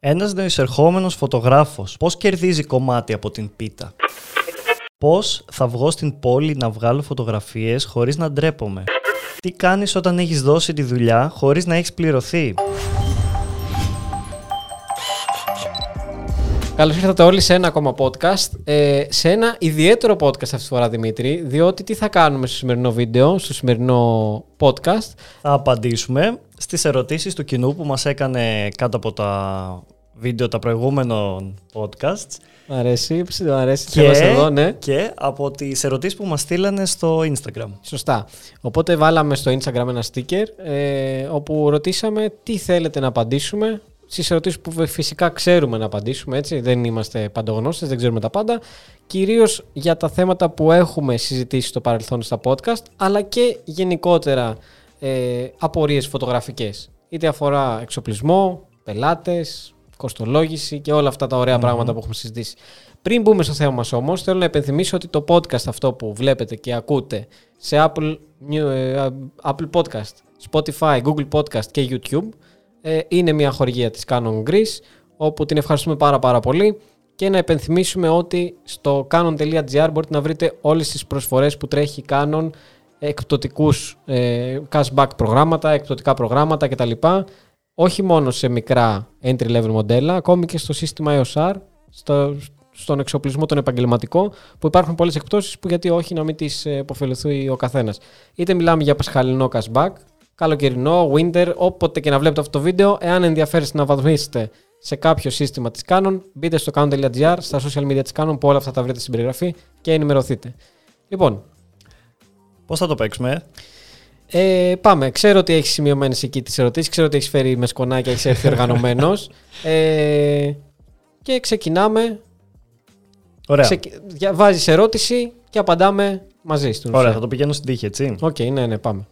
Ένας νοησερχόμενος φωτογράφος πώς κερδίζει κομμάτι από την πίτα; Πώς θα βγω στην πόλη να βγάλω φωτογραφίες χωρίς να ντρέπομαι; Τι κάνεις όταν έχεις δώσει τη δουλειά χωρίς να έχεις πληρωθεί; Καλώς ήρθατε όλοι σε ένα ακόμα podcast. Ε, σε ένα ιδιαίτερο podcast αυτή τη φορά, Δημήτρη, διότι τι θα κάνουμε στο σημερινό βίντεο, στο σημερινό podcast; Θα απαντήσουμε στις ερωτήσεις του κοινού που μας έκανε κάτω από τα βίντεο τα προηγούμενων podcasts. Μ' αρέσει, μ' αρέσει. Και, Θέλω εδώ, ναι. και από τις ερωτήσεις που μας στείλανε στο Instagram. Σωστά. Οπότε βάλαμε στο Instagram ένα sticker ε, όπου ρωτήσαμε τι θέλετε να απαντήσουμε στις ερωτήσεις που φυσικά ξέρουμε να απαντήσουμε, έτσι. Δεν είμαστε παντογνώστες, δεν ξέρουμε τα πάντα. Κυρίως για τα θέματα που έχουμε συζητήσει στο παρελθόν στα podcast, αλλά και γενικότερα ε, απορίες φωτογραφικές. Είτε αφορά εξοπλισμό, πελάτες, κοστολόγηση και όλα αυτά τα ωραία πράγματα που έχουμε συζητήσει. Πριν μπούμε στο θέμα μας όμως, θέλω να επενθυμίσω ότι το podcast αυτό που βλέπετε και ακούτε σε Apple, ε, Apple Podcast, Spotify, Google Podcast και YouTube ε, είναι μια χορηγία της Canon Greece όπου την ευχαριστούμε πάρα πάρα πολύ και να επενθυμίσουμε ότι στο canon.gr μπορείτε να βρείτε όλες τις προσφορές που τρέχει η Canon εκπτωτικούς ε, cashback προγράμματα, εκπτωτικά προγράμματα κτλ. Όχι μόνο σε μικρά entry level μοντέλα, ακόμη και στο σύστημα EOS R, στο, στον εξοπλισμό τον επαγγελματικό, που υπάρχουν πολλές εκπτώσεις που γιατί όχι να μην τις υποφεληθεί ο καθένας. Είτε μιλάμε για πασχαλινό cashback, καλοκαιρινό, winter, όποτε και να βλέπετε αυτό το βίντεο. Εάν ενδιαφέρεστε να βαθμίσετε σε κάποιο σύστημα της Canon, μπείτε στο canon.gr, στα social media της Canon, που όλα αυτά τα βρείτε στην περιγραφή και ενημερωθείτε. Λοιπόν. Πώς θα το παίξουμε, ε, πάμε. Ξέρω ότι έχεις σημειωμένες εκεί τις ερωτήσεις. Ξέρω ότι έχεις φέρει με σκονάκια, έχεις έρθει οργανωμένος. ε, και ξεκινάμε. Ωραία. Ξεκι... Βάζεις ερώτηση και απαντάμε μαζί. Στην Ωραία, θα το πηγαίνω στην τύχη, έτσι. Οκ, okay, ναι, ναι, πάμε.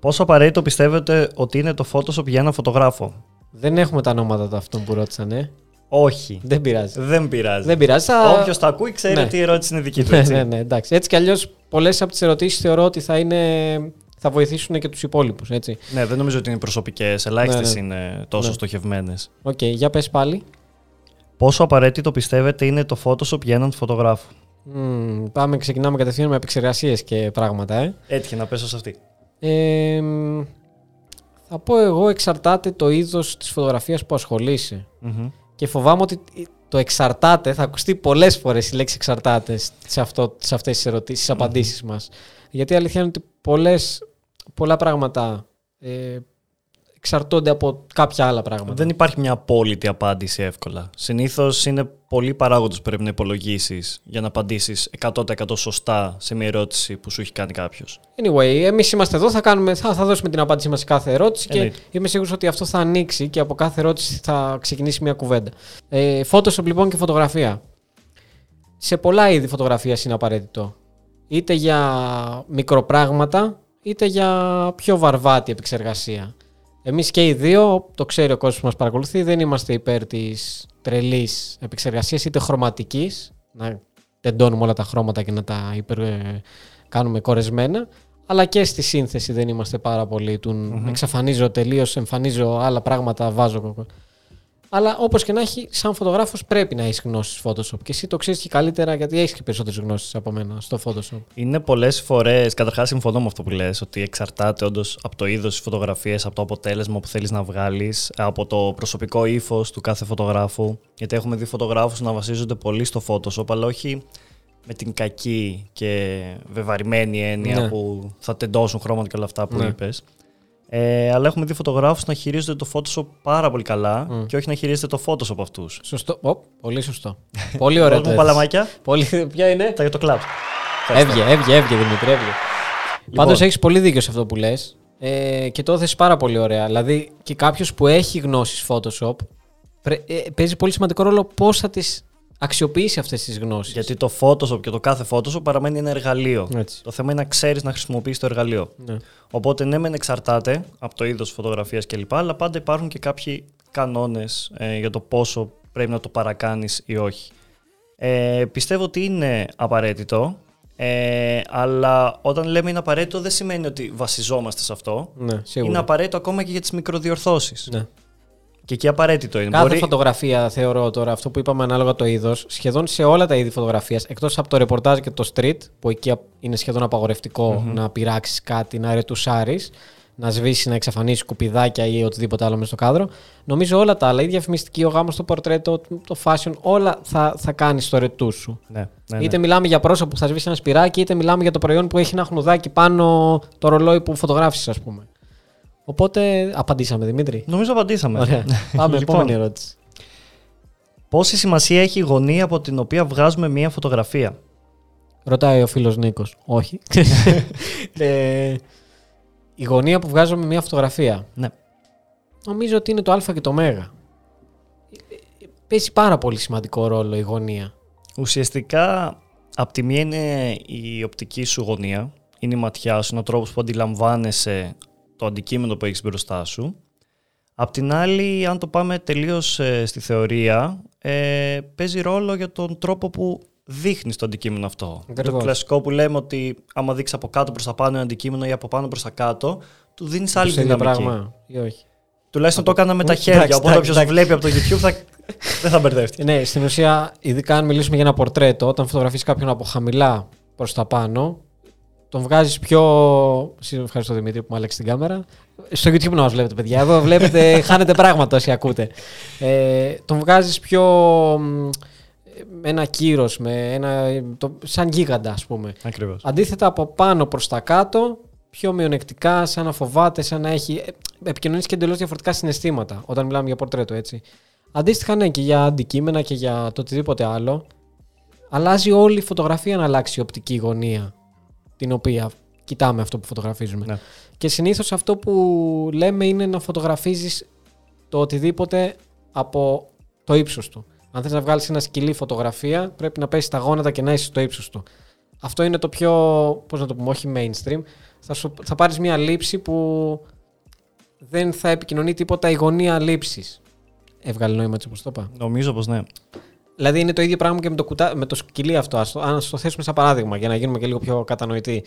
Πόσο απαραίτητο πιστεύετε ότι είναι το Photoshop για ένα φωτογράφο; Δεν έχουμε τα ονόματα των αυτών που ρώτησαν, ε. Όχι. Δεν πειράζει. Δεν πειράζει. Δεν πειράζει. Θα... Όποιος το ακούει ξέρει ναι. ότι η ερώτηση είναι δική του. Ναι, Έτσι. ναι, ναι, εντάξει. Έτσι κι αλλιώς πολλές από τις ερωτήσεις θεωρώ ότι θα, είναι, θα βοηθήσουν και τους υπόλοιπους. Ναι, δεν νομίζω ότι είναι προσωπικές. Ελάχιστες Ναι, ναι. είναι τόσο Ναι. στοχευμένες. Οκ, για πες πάλι. Πόσο απαραίτητο πιστεύετε είναι το Photoshop για έναν φωτογράφο; Μμμ, πάμε, ξεκινάμε κατευθείαν με επεξεργασίες και πράγματα, ε. Έτυχε να πέσω σε αυτή. Ε, μ, θα πω εγώ εξαρτάται το είδος της φωτογραφίας που ασχολείσαι. Μμμ. Και φοβάμαι ότι το εξαρτάται, θα ακουστεί πολλές φορές η λέξη εξαρτάται σε, αυτό, σε αυτές τις ερωτήσεις, στις απαντήσεις μας. Γιατί η αλήθεια είναι ότι πολλές, πολλά πράγματα ε, εξαρτώνται από κάποια άλλα πράγματα. Δεν υπάρχει μια απόλυτη απάντηση εύκολα. Συνήθως είναι πολλοί παράγοντες που πρέπει να υπολογίσεις για να απαντήσεις 100% σωστά σε μια ερώτηση που σου έχει κάνει κάποιος. Anyway, εμείς είμαστε εδώ, θα, κάνουμε, θα, θα δώσουμε την απάντησή μας σε κάθε ερώτηση και Εννοείται. είμαι σίγουρος ότι αυτό θα ανοίξει και από κάθε ερώτηση θα ξεκινήσει μια κουβέντα. Ε, Photoshop λοιπόν και φωτογραφία. Σε πολλά είδη φωτογραφίας είναι απαραίτητο. Είτε για μικροπράγματα, είτε για πιο βαρβάτη επεξεργασία. Εμείς και οι δύο, το ξέρει ο κόσμος που μας παρακολουθεί, δεν είμαστε υπέρ της τρελής επεξεργασίας είτε χρωματικής, να τεντώνουμε όλα τα χρώματα και να τα υπερ, ε, κάνουμε κορεσμένα, αλλά και στη σύνθεση δεν είμαστε πάρα πολύ. Του εξαφανίζω τελείως, εμφανίζω άλλα πράγματα, βάζω. Αλλά όπως και να έχει, σαν φωτογράφος πρέπει να έχεις γνώσεις Photoshop. Και εσύ το ξέρεις και καλύτερα γιατί έχεις και περισσότερες γνώσεις από μένα στο Photoshop. Είναι πολλές φορές, καταρχάς συμφωνώ με αυτό που λες, ότι εξαρτάται όντως από το είδος της φωτογραφίας, από το αποτέλεσμα που θέλεις να βγάλεις, από το προσωπικό ύφος του κάθε φωτογράφου. Γιατί έχουμε δει φωτογράφους να βασίζονται πολύ στο Photoshop, αλλά όχι με την κακή και βεβαρημένη έννοια Ναι. που θα τεντώσουν χρώματα και όλα αυτά που Ναι. είπες. Ε, αλλά έχουμε δει φωτογράφους να χειρίζονται το Photoshop πάρα πολύ καλά Μμ. και όχι να χειρίζεται το Photoshop αυτούς. Σωστό. Ω, πολύ σωστό. πολύ ωραία. Δώσ' το μου έθεσες. παλαμάκια, Πολύ... Ποια είναι; τα για το κλαμπ. Έβγε, έβγε, έβγε Δημήτρη, έβγε. Λοιπόν. Πάντως έχεις πολύ δίκιο σε αυτό που λες. Ε, και το έθεσες πάρα πολύ ωραία. Δηλαδή και κάποιος που έχει γνώσεις Photoshop πρέ- ε, παίζει πολύ σημαντικό ρόλο πώς θα τις αξιοποιήσει αυτές τις γνώσεις. Γιατί το Photoshop και το κάθε Photoshop παραμένει ένα εργαλείο. Έτσι. Το θέμα είναι να ξέρεις να χρησιμοποιήσεις το εργαλείο. Ναι. Οπότε ναι, μεν εξαρτάται από το είδος φωτογραφίας κλπ. Αλλά πάντα υπάρχουν και κάποιοι κανόνες για το πόσο πρέπει να το παρακάνεις ή όχι. Ε, πιστεύω ότι είναι απαραίτητο. Ε, αλλά όταν λέμε είναι απαραίτητο, δεν σημαίνει ότι βασιζόμαστε σε αυτό. Ναι, σίγουρα. Είναι απαραίτητο ακόμα και για τις μικροδιορθώσεις. Ναι. Και εκεί απαραίτητο είναι. Κάθε Μπορεί... φωτογραφία, θεωρώ τώρα, αυτό που είπαμε ανάλογα το είδος, σχεδόν σε όλα τα είδη φωτογραφίας, εκτός από το ρεπορτάζ και το street, που εκεί είναι σχεδόν απαγορευτικό να πειράξεις κάτι, να ρετουσάρεις, να σβήσεις, να εξαφανίσεις κουπιδάκια ή οτιδήποτε άλλο μέσα στο κάδρο. Νομίζω όλα τα άλλα, η διαφημιστική, ο γάμος, το πορτρέτο, το fashion, όλα θα, θα κάνεις το ρετού σου. Ναι, ναι, ναι. Είτε μιλάμε για πρόσωπο που θα σβήσει ένα σπυράκι, είτε μιλάμε για το προϊόν που έχει ένα χνουδάκι πάνω το ρολόι που φωτογράφησες, ας πούμε. Οπότε απαντήσαμε, Δημήτρη. Νομίζω απαντήσαμε. Ωραία. Πάμε, Λοιπόν, επόμενη ερώτηση. Πόση σημασία έχει η γωνία από την οποία βγάζουμε μία φωτογραφία; Ρωτάει ο φίλος Νίκος. Όχι. ε, η γωνία που βγάζουμε μια φωτογραφία. Ναι. Νομίζω ότι είναι το α και το ω. Παίζει πάρα πολύ σημαντικό ρόλο η γωνία. Ουσιαστικά, απ' τη μία είναι η οπτική σου γωνία, είναι η ματιά σου, είναι ο τρόπος που αντιλαμβάνεσαι το αντικείμενο που έχεις μπροστά σου. Απ' την άλλη, αν το πάμε τελείως ε, στη θεωρία, ε, παίζει ρόλο για τον τρόπο που δείχνεις το αντικείμενο αυτό. Ακριβώς. Το κλασικό που λέμε ότι άμα δείξεις από κάτω προς τα πάνω ένα αντικείμενο ή από πάνω προς τα κάτω, του δίνεις άλλη Το ίδιο δυναμική. πράγμα ή όχι. Τουλάχιστον το έκανα με τα Εντάξει, χέρια, εντάξει, οπότε όποιος εντάξει. βλέπει από το YouTube θα... δεν θα μπερδεύτηκε. Ναι, στην ουσία, ειδικά αν μιλήσουμε για ένα πορτρέτο, όταν φωτογραφείς κάποιον από χαμηλά προς τα πάνω, τον βγάζεις πιο... Συ- Ευχαριστώ Δημήτρη που μου άλλαξε την κάμερα. Στο YouTube να μας βλέπετε παιδιά, εδώ βλέπετε, χάνετε πράγματα όσοι ακούτε. Ε, τον βγάζεις πιο... μ, με ένα κύρος, με ένα, το, σαν γίγαντα ας πούμε. Ακριβώς. Αντίθετα από πάνω προς τα κάτω, πιο μειονεκτικά, σαν να φοβάται, σαν να έχει. Επικοινωνείς και εντελώς διαφορετικά συναισθήματα όταν μιλάμε για πορτρέτο, έτσι. Αντίστοιχα, ναι, και για αντικείμενα και για το οτιδήποτε άλλο. Αλλάζει όλη η φωτογραφία να αλλάξει η οπτική γωνία την οποία κοιτάμε αυτό που φωτογραφίζουμε. Ναι. Και συνήθως αυτό που λέμε είναι να φωτογραφίζεις το οτιδήποτε από το ύψος του. Αν θες να βγάλεις ένα σκυλί φωτογραφία, πρέπει να πέσεις τα γόνατα και να είσαι στο ύψος του. Αυτό είναι το πιο, πώς να το πούμε, όχι mainstream. Θα, σου, θα πάρεις μια λήψη που δεν θα επικοινωνεί τίποτα η γωνία λήψης. Έβγαλε νόημα έτσι όπως το είπα. Νομίζω πως ναι. Δηλαδή είναι το ίδιο πράγμα και με το, κουτά, με το σκυλί αυτό. Ας το, αν το θέσουμε σαν παράδειγμα για να γίνουμε και λίγο πιο κατανοητοί.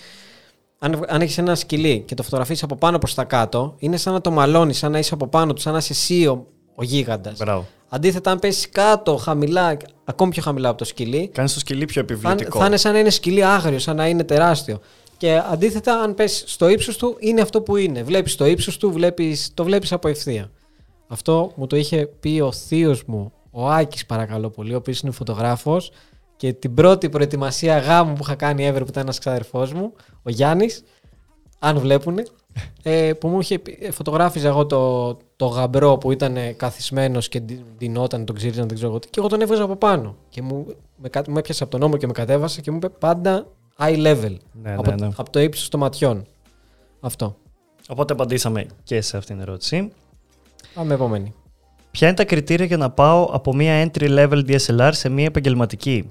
Αν, αν έχεις ένα σκυλί και το φωτογραφίσεις από πάνω προς τα κάτω, είναι σαν να το μαλώνεις, σαν να είσαι από πάνω του, σαν να είσαι εσύ ο, ο γίγαντας. Μπράβο. Αντίθετα, αν πέσεις κάτω, χαμηλά, ακόμη πιο χαμηλά από το σκυλί, Κάνεις το σκυλί πιο θα, επιβλητικό. θα είναι σαν να είναι σκυλί άγριο, σαν να είναι τεράστιο. Και αντίθετα, αν πέσει στο ύψος του, είναι αυτό που είναι. Βλέπεις το ύψος του, βλέπεις, το βλέπεις από ευθεία. Αυτό μου το είχε πει ο θείος μου, ο Άκης, παρακαλώ πολύ, ο οποίος είναι φωτογράφος. Και την πρώτη προετοιμασία γάμου που είχα κάνει ever, που ήταν ένας ξαδερφός μου, ο Γιάννης, αν βλέπουν, ε, που μου είχε πει- ε, φωτογράφιζα εγώ το, το γαμπρό που ήταν καθισμένος και ντυ- ντυνόταν, τον ξύριζαν, δεν ξέρω εγώ τι, και εγώ τον έβγαζα από πάνω. Και μου, με, κα- μου έπιασε από τον νόμο και με κατέβασε και μου είπε πάντα high level. Ναι, από, ναι, ναι. από το ύψος των ματιών. Αυτό. Οπότε απαντήσαμε και σε αυτήν την ερώτηση. Πάμε επόμενη. Ποια είναι τα κριτήρια για να πάω από μια entry level DSLR σε μια επαγγελματική;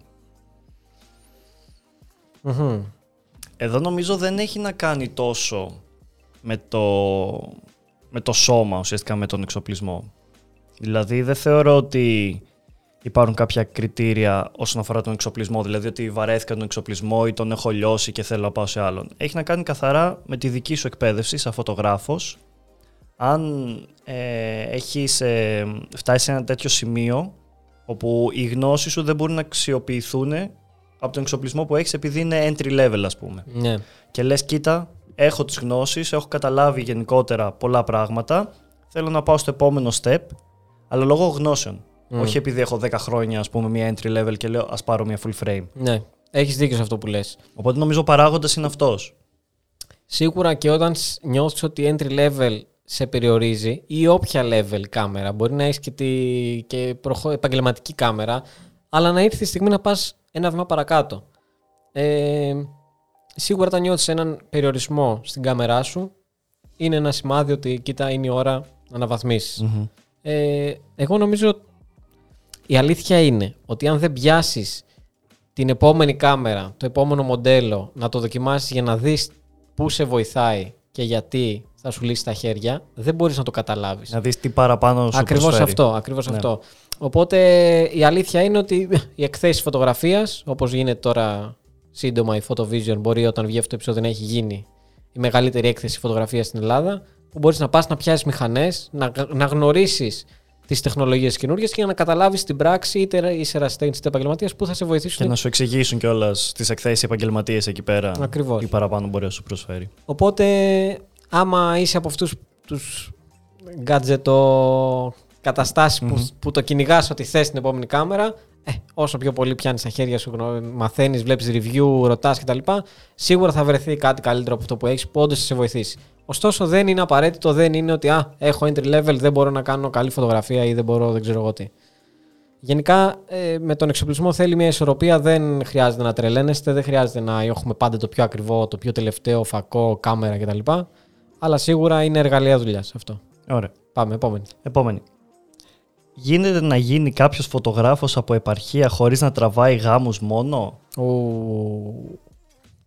Μμμ. Εδώ νομίζω δεν έχει να κάνει τόσο με το, με το σώμα ουσιαστικά με τον εξοπλισμό. Δηλαδή δεν θεωρώ ότι υπάρχουν κάποια κριτήρια όσον αφορά τον εξοπλισμό. Δηλαδή ότι βαρέθηκα τον εξοπλισμό ή τον έχω λιώσει και θέλω να πάω σε άλλον. Έχει να κάνει καθαρά με τη δική σου εκπαίδευση σαν φωτογράφος. Αν ε, έχεις ε, φτάσει σε ένα τέτοιο σημείο όπου οι γνώσεις σου δεν μπορούν να αξιοποιηθούν από τον εξοπλισμό που έχεις επειδή είναι entry level ας πούμε Ναι. και λες κοίτα, έχω τις γνώσεις, έχω καταλάβει γενικότερα πολλά πράγματα, θέλω να πάω στο επόμενο step, αλλά λόγω γνώσεων. Μμ. Όχι επειδή έχω 10 χρόνια, ας πούμε, μια entry level και λέω ας πάρω μια full frame. ναι. Έχεις δίκιο σε αυτό που λες. Οπότε νομίζω ο παράγοντας είναι αυτός. Σίγουρα και όταν σ- νιώθεις ότι entry level σε περιορίζει ή όποια level κάμερα, μπορεί να έχεις και, τη, και προχω- επαγγελματική κάμερα, αλλά να ήρθε η στιγμή να πας ένα βήμα παρακάτω. Ε, σίγουρα όταν νιώθεις έναν περιορισμό στην κάμερά σου, είναι ένα σημάδι ότι κοίτα είναι η ώρα να αναβαθμίσεις. Ε, εγώ νομίζω η αλήθεια είναι ότι αν δεν πιάσεις την επόμενη κάμερα, το επόμενο μοντέλο, να το δοκιμάσεις για να δεις πού σε βοηθάει και γιατί θα σου λύσει τα χέρια, δεν μπορείς να το καταλάβεις. Να δεις τι παραπάνω σου Ακριβώς προσφέρει. αυτό, ακριβώς Ναι. αυτό. Οπότε η αλήθεια είναι ότι οι εκθέσεις φωτογραφίας, όπως γίνεται τώρα σύντομα η Photovision, μπορεί όταν βγει αυτό το επεισόδιο να έχει γίνει η μεγαλύτερη έκθεση φωτογραφίας στην Ελλάδα, που μπορείς να πας να πιάσεις μηχανές, να, να γνωρίσεις τις τεχνολογίες καινούργιες και για να καταλάβεις στην πράξη, είτε είσαι ερασιτέχνη είτε επαγγελματίας, που θα σε βοηθήσουν. Και να σου εξηγήσουν κιόλας τις εκθέσεις επαγγελματίες εκεί πέρα. Ακριβώς. Τι παραπάνω μπορεί να σου προσφέρει. Οπότε, άμα είσαι από αυτούς τους gadget καταστάσεις που, που το κυνηγάς ότι θες την επόμενη κάμερα, ε, όσο πιο πολύ πιάνεις στα χέρια σου, μαθαίνεις, βλέπεις review, ρωτάς κτλ., σίγουρα θα βρεθεί κάτι καλύτερο από αυτό που έχεις που όντως θα σε βοηθήσει. Ωστόσο, δεν είναι απαραίτητο, δεν είναι ότι α, έχω entry level, δεν μπορώ να κάνω καλή φωτογραφία ή δεν μπορώ, δεν ξέρω εγώ τι. Γενικά, ε, με τον εξοπλισμό θέλει μια ισορροπία. Δεν χρειάζεται να τρελαίνεστε, δεν χρειάζεται να έχουμε πάντα το πιο ακριβό, το πιο τελευταίο φακό, κάμερα κτλ. Αλλά σίγουρα είναι εργαλεία δουλειάς αυτό. Ωραία. Πάμε, επόμενη. Επόμενη. Γίνεται να γίνει κάποιος φωτογράφος από επαρχία χωρίς να τραβάει γάμους μόνο; Ο...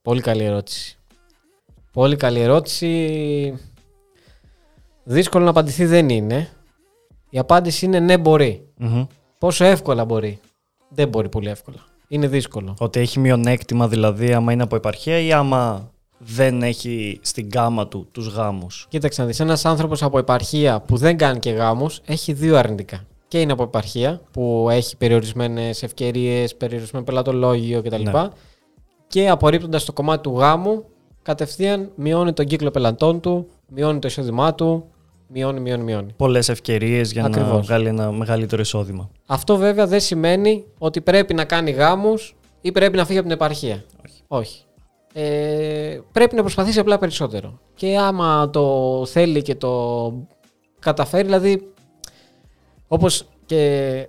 Πολύ καλή ερώτηση. Πολύ καλή ερώτηση. Δύσκολο να απαντηθεί δεν είναι. Η απάντηση είναι ναι μπορεί. Πόσο εύκολα μπορεί. Δεν μπορεί πολύ εύκολα. Είναι δύσκολο. Ότι έχει μειονέκτημα δηλαδή άμα είναι από επαρχία ή άμα δεν έχει στην κάμα του τους γάμους. Κοίταξε να δεις, ένας άνθρωπος από επαρχία που δεν κάνει και γάμους έχει δύο αρνητικά και είναι από επαρχία που έχει περιορισμένες ευκαιρίες, περιορισμένο πελατολόγιο κτλ. Ναι. Και απορρίπτοντας το κομμάτι του γάμου, κατευθείαν μειώνει τον κύκλο πελατών του, μειώνει το εισόδημά του, μειώνει, μειώνει, μειώνει. Πολλές ευκαιρίες για να βγάλει ένα μεγαλύτερο εισόδημα. Αυτό βέβαια δεν σημαίνει ότι πρέπει να κάνει γάμους ή πρέπει να φύγει από την επαρχία. Όχι. Όχι. Ε, πρέπει να προσπαθήσει απλά περισσότερο. Και άμα το θέλει και το καταφέρει, δηλαδή Όπως και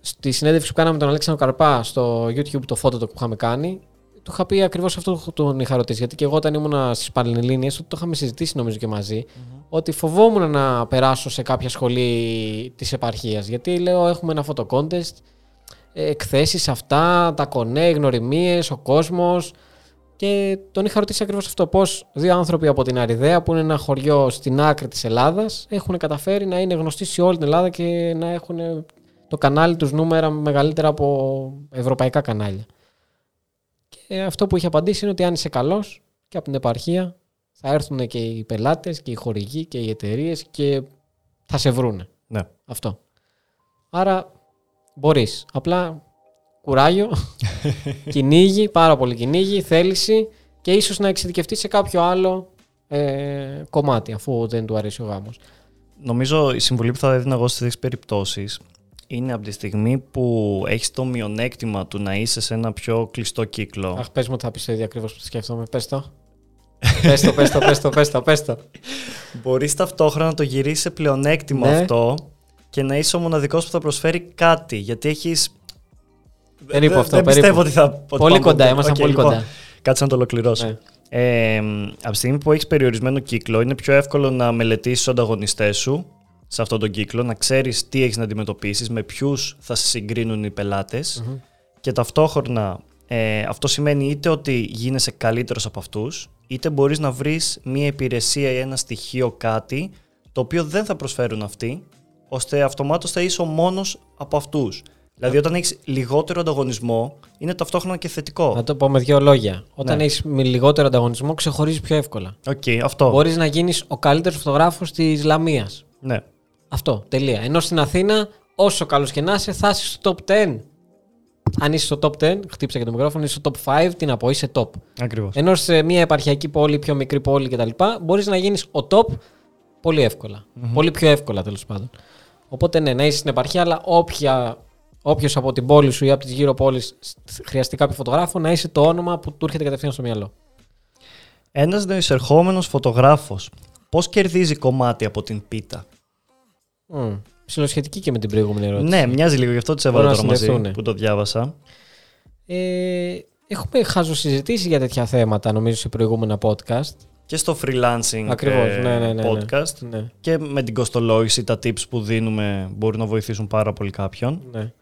στη συνέντευξη που κάναμε με τον Αλέξανδρο Καρπά στο YouTube, το φώτο που είχαμε κάνει, του είχα πει ακριβώς αυτό που τον είχα ρωτήσει. Γιατί και εγώ όταν ήμουν στις Πανελλήνιες, το είχαμε συζητήσει νομίζω και μαζι ότι φοβόμουν να περάσω σε κάποια σχολή της επαρχίας. Γιατί λέω, έχουμε ένα photo contest, εκθέσεις αυτά, τα κονέ, γνωριμίες, ο κόσμος. Και τον είχα ρωτήσει ακριβώς αυτό. Πώς δύο άνθρωποι από την Αριδαία, που είναι ένα χωριό στην άκρη της Ελλάδας, έχουν καταφέρει να είναι γνωστοί σε όλη την Ελλάδα και να έχουν το κανάλι τους νούμερα μεγαλύτερα από ευρωπαϊκά κανάλια. Και αυτό που είχε απαντήσει είναι ότι αν είσαι καλός και από την επαρχία, θα έρθουν και οι πελάτες και οι χορηγοί και οι εταιρείες και θα σε βρούνε. Ναι. Αυτό. Άρα μπορείς. Απλά κουράγιο, κυνήγι, πάρα πολύ κυνήγι, θέληση και ίσως να εξειδικευτεί σε κάποιο άλλο ε, κομμάτι αφού δεν του αρέσει ο γάμος. Νομίζω η συμβουλή που θα έδινα εγώ στις περιπτώσεις είναι από τη στιγμή που έχεις το μειονέκτημα του να είσαι σε ένα πιο κλειστό κύκλο. Αχ, πες μου ότι θα πεις το ίδιο ακριβώς που σκέφτομαι. Πες το. πες το, πες το, πες το, πες το, πες το. Μπορείς ταυτόχρονα να το γυρίσεις σε πλεονέκτημα ναι. αυτό και να είσαι ο μοναδικός που θα προσφέρει κάτι. Γιατί έχεις Περίπου αυτό. Δεν πιστεύω ότι θα. Πολύ κοντά, ήμασταν πολύ λοιπόν, κοντά. Κάτσε να το ολοκληρώσω. Ναι. Ε, από τη στιγμή που έχεις περιορισμένο κύκλο, είναι πιο εύκολο να μελετήσεις τους ανταγωνιστές σου σε αυτόν τον κύκλο, να ξέρεις τι έχεις να αντιμετωπίσεις, με ποιους θα σε συγκρίνουν οι πελατε Και ταυτόχρονα ε, αυτό σημαίνει είτε ότι γίνεσαι καλύτερος από αυτούς, είτε μπορείς να βρεις μία υπηρεσία ή ένα στοιχείο, κάτι το οποίο δεν θα προσφέρουν αυτοί, ώστε αυτομάτως θα είσαι ο μόνος από αυτούς. Δηλαδή, όταν έχεις λιγότερο ανταγωνισμό, είναι ταυτόχρονα και θετικό. Να το πω με δύο λόγια. Όταν ναι. έχεις λιγότερο ανταγωνισμό, ξεχωρίζεις πιο εύκολα. Okay, αυτό. Μπορείς να γίνεις ο καλύτερος φωτογράφος της Λαμίας. Ναι. Αυτό. Τελεία. Ενώ στην Αθήνα, όσο καλός και να είσαι, θα είσαι στο top 10. Αν είσαι στο top 10, χτύπησα και το μικρόφωνο, είσαι στο top 5, τι να πω, είσαι top. Ακριβώς. Ενώ σε μια επαρχιακή πόλη, πιο μικρή πόλη κτλ., μπορείς να γίνεις ο top πολύ Πολύ πιο εύκολα τέλος πάντων. Οπότε ναι, να είσαι στην επαρχία, αλλά όποια όποιος από την πόλη σου ή από τις γύρω πόλεις χρειαστεί κάποιο φωτογράφο, να είσαι το όνομα που του έρχεται κατευθείαν στο μυαλό. Ένας νεοεισερχόμενος φωτογράφος, πώς κερδίζει κομμάτι από την πίτα; Mm. Ψιλοσχετική και με την προηγούμενη ερώτηση. Ναι, μοιάζει λίγο, γι' αυτό τη έβαλα τώρα μαζί που το διάβασα. Ε, έχουμε χαζοσυζητήσει για τέτοια θέματα, νομίζω, σε προηγούμενα podcast. Και στο freelancing Ακριβώς, ε, ναι, ναι, ναι, podcast. Ναι. Και με την κοστολόγηση, τα tips που δίνουμε μπορούν να βοηθήσουν πάρα πολύ κάποιον. Ναι.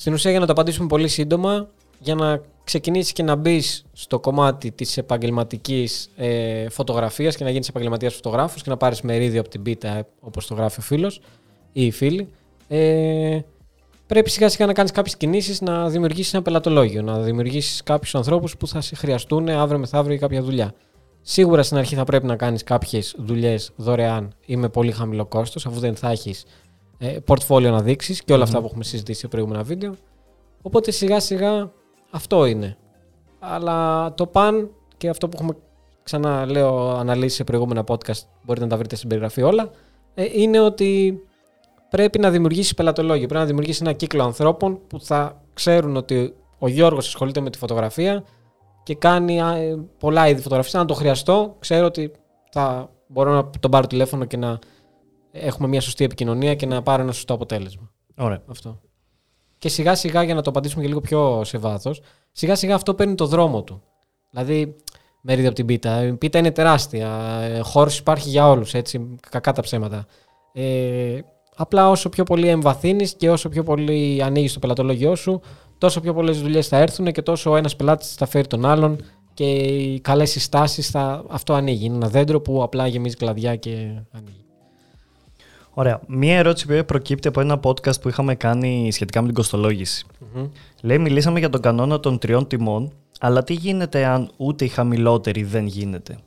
Στην ουσία για να το απαντήσουμε πολύ σύντομα, για να ξεκινήσεις και να μπεις στο κομμάτι της επαγγελματικής ε, φωτογραφίας και να γίνεις επαγγελματίας φωτογράφος και να πάρεις μερίδιο από την πίτα, ε, όπως το γράφει ο φίλος ή η φίλη. Ε, πρέπει σιγά σιγά να κάνεις κάποιες κινήσεις, να δημιουργήσεις ένα πελατολόγιο, να δημιουργήσεις κάποιους ανθρώπους που θα σε χρειαστούν αύριο μεθαύριο για κάποια δουλειά. Σίγουρα στην αρχή θα πρέπει να κάνεις κάποιες δουλειές δωρεάν ή με πολύ χαμηλό κόστος, αφού δεν θα έχεις ε, portfolio να δείξεις και όλα αυτά που έχουμε συζητήσει σε προηγούμενα βίντεο. Οπότε σιγά σιγά αυτό είναι. Αλλά το παν και αυτό που έχουμε ξαναλέω αναλύσει σε προηγούμενα podcast, μπορείτε να τα βρείτε στην περιγραφή όλα, ε, είναι ότι πρέπει να δημιουργήσει πελατολόγιο. Πρέπει να δημιουργήσει ένα κύκλο ανθρώπων που θα ξέρουν ότι ο Γιώργος ασχολείται με τη φωτογραφία και κάνει ε, πολλά είδη φωτογραφίας. Αν το χρειαστώ, ξέρω ότι θα μπορώ να τον πάρω τηλέφωνο και να έχουμε μια σωστή επικοινωνία και να πάρω ένα σωστό αποτέλεσμα. Ωραία. Αυτό. Και σιγά σιγά, για να το απαντήσουμε και λίγο πιο σε βάθος, σιγά σιγά αυτό παίρνει το δρόμο του. Δηλαδή, μερίδιο από την πίτα. Η πίτα είναι τεράστια. Ε, Χώρος υπάρχει για όλους, έτσι. Κακά τα ψέματα. Ε, απλά όσο πιο πολύ εμβαθύνεις και όσο πιο πολύ ανοίγεις το πελατολόγιο σου, τόσο πιο πολλές δουλειές θα έρθουν και τόσο ο ένας πελάτης θα φέρει τον άλλον και οι καλές συστάσεις θα. Αυτό ανοίγει. Είναι ένα δέντρο που απλά γεμίζει κλαδιά και ανοίγει. Ωραία. Μία ερώτηση που προκύπτει από ένα podcast που είχαμε κάνει σχετικά με την κοστολογηση Λέει, μιλήσαμε για τον κανόνα των τριών τιμών, αλλά τι γίνεται αν ούτε η χαμηλότερη δεν γίνεται;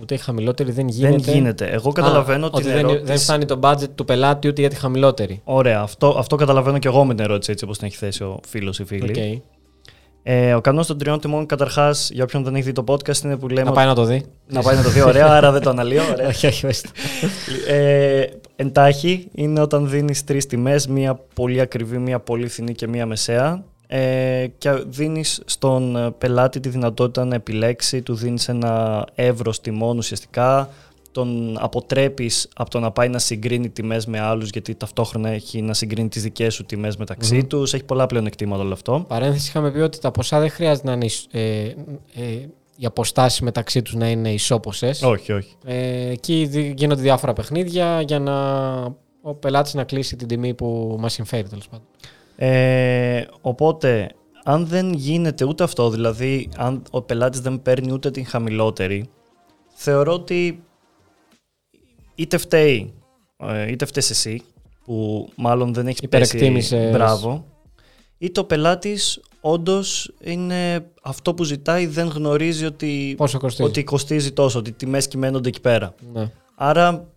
Ούτε η χαμηλότερη δεν γίνεται. Δεν γίνεται. Εγώ καταλαβαίνω Α, ότι δεν, ερώτηση... δεν φτάνει το budget του πελάτη ούτε για τη χαμηλότερη. Ωραία. Αυτό, αυτό καταλαβαίνω και εγώ με την ερώτηση έτσι όπως την έχει θέσει ο φίλος ή φίλη. Okay. Ε, ο κανόνας των τριών τιμών, καταρχάς, για όποιον δεν έχει δει το podcast, είναι που λέμε. Να πάει να το δει. Να πάει να το δει, ωραία, άρα δεν το αναλύω. Ωραία. όχι, όχι, όχι. Ε, εντάχει είναι όταν δίνεις τρεις τιμές, μία πολύ ακριβή, μία πολύ φθηνή και μία μεσαία. Ε, και δίνεις στον πελάτη τη δυνατότητα να επιλέξει, του δίνεις ένα εύρος τιμών ουσιαστικά, τον αποτρέπεις από το να πάει να συγκρίνει τιμές με άλλους γιατί ταυτόχρονα έχει να συγκρίνει τις δικές σου τιμές μεταξύ mm-hmm. τους, έχει πολλά πλέον εκτίματα όλο αυτό. Παρένθεση είχαμε πει ότι τα ποσά δεν χρειάζεται να είναι ε, ε, οι αποστάσεις μεταξύ τους να είναι ισόποσες. Όχι, όχι. Ε, εκεί γίνονται διάφορα παιχνίδια για να ο πελάτης να κλείσει την τιμή που μας συμφέρει τέλος πάντων. Ε, οπότε, αν δεν γίνεται ούτε αυτό, δηλαδή αν ο πελάτης δεν παίρνει ούτε την χαμηλότερη, θεωρώ ότι είτε φταίει, ε, είτε φταίεις εσύ, που μάλλον δεν έχεις πέσει μπράβο, είτε ο πελάτης όντως είναι αυτό που ζητάει, δεν γνωρίζει ότι, κοστίζει. ότι κοστίζει τόσο, ότι οι τιμές κυμαίνονται εκεί πέρα. Ναι. Άρα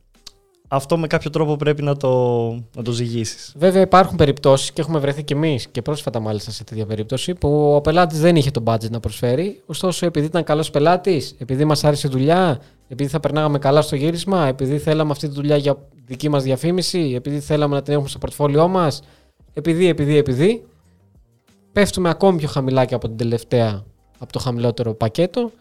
αυτό με κάποιο τρόπο πρέπει να το, να το ζυγίσεις. Βέβαια, υπάρχουν περιπτώσεις και έχουμε βρεθεί κι εμείς και πρόσφατα μάλιστα σε τέτοια περίπτωση που ο πελάτης δεν είχε το budget να προσφέρει. Ωστόσο, επειδή ήταν καλός πελάτης, επειδή μας άρεσε η δουλειά, επειδή θα περνάγαμε καλά στο γύρισμα, επειδή θέλαμε αυτή τη δουλειά για δική μας διαφήμιση, επειδή θέλαμε να την έχουμε στο πορτφόλιό μας, επειδή, επειδή, επειδή, πέφτουμε ακόμη πιο χαμηλά και από την τελευταία, από το χαμηλότερο πακέτο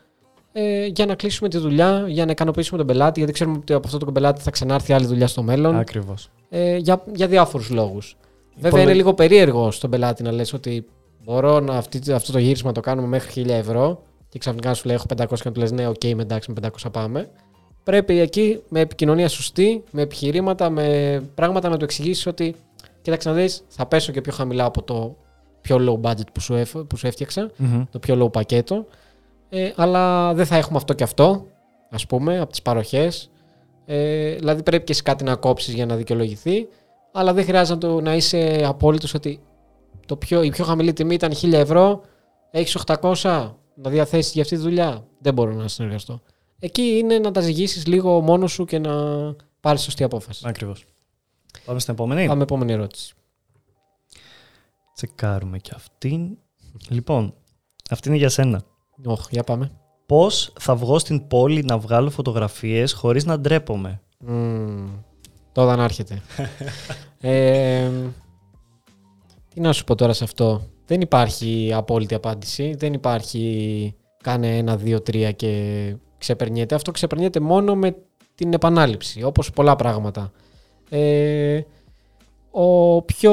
ε, για να κλείσουμε τη δουλειά, για να ικανοποιήσουμε τον πελάτη, γιατί ξέρουμε ότι από αυτό τον πελάτη θα ξανάρθει άλλη δουλειά στο μέλλον. Ακριβώς. Ε, για, για διάφορους λόγους. Βέβαια, είναι λίγο περίεργο στον πελάτη να λες ότι μπορώ να αυτή, αυτό το γύρισμα το κάνουμε μέχρι 1000 ευρώ και ξαφνικά σου λέει έχω 500 και να του λες ναι, OK, okay, με εντάξει, με 500 πάμε. Πρέπει εκεί με επικοινωνία σωστή, με επιχειρήματα, με πράγματα να του εξηγήσεις ότι κοίταξε να δεις, θα πέσω και πιο χαμηλά από το πιο low budget που σου, που σου έφτιαξα, mm-hmm. το πιο low πακέτο. Ε, αλλά δεν θα έχουμε αυτό και αυτό, ας πούμε, από τις παροχές. Ε, δηλαδή πρέπει και εσύ κάτι να κόψεις για να δικαιολογηθεί, αλλά δεν χρειάζεται να, το, να είσαι απόλυτος ότι το πιο, η πιο χαμηλή τιμή ήταν 1000 ευρώ, έχεις 800 να διαθέσεις για αυτή τη δουλειά. Δεν μπορώ να συνεργαστώ. Εκεί είναι να τα ζυγίσεις λίγο μόνος σου και να πάρεις σωστή απόφαση. Ακριβώς. Πάμε στην επόμενη. Πάμε επόμενη ερώτηση. Τσεκάρουμε και αυτήν. λοιπόν, αυτή είναι για σένα. Όχι, για πάμε. Πώς θα βγω στην πόλη να βγάλω φωτογραφίες χωρίς να ντρέπομαι; Mm, τώρα να έρχεται. ε, τι να σου πω τώρα σε αυτό; Δεν υπάρχει απόλυτη απάντηση. Δεν υπάρχει κάνε ένα, δύο, τρία και ξεπερνιέται. Αυτό ξεπερνιέται μόνο με την επανάληψη, όπως πολλά πράγματα. Ε, ο πιο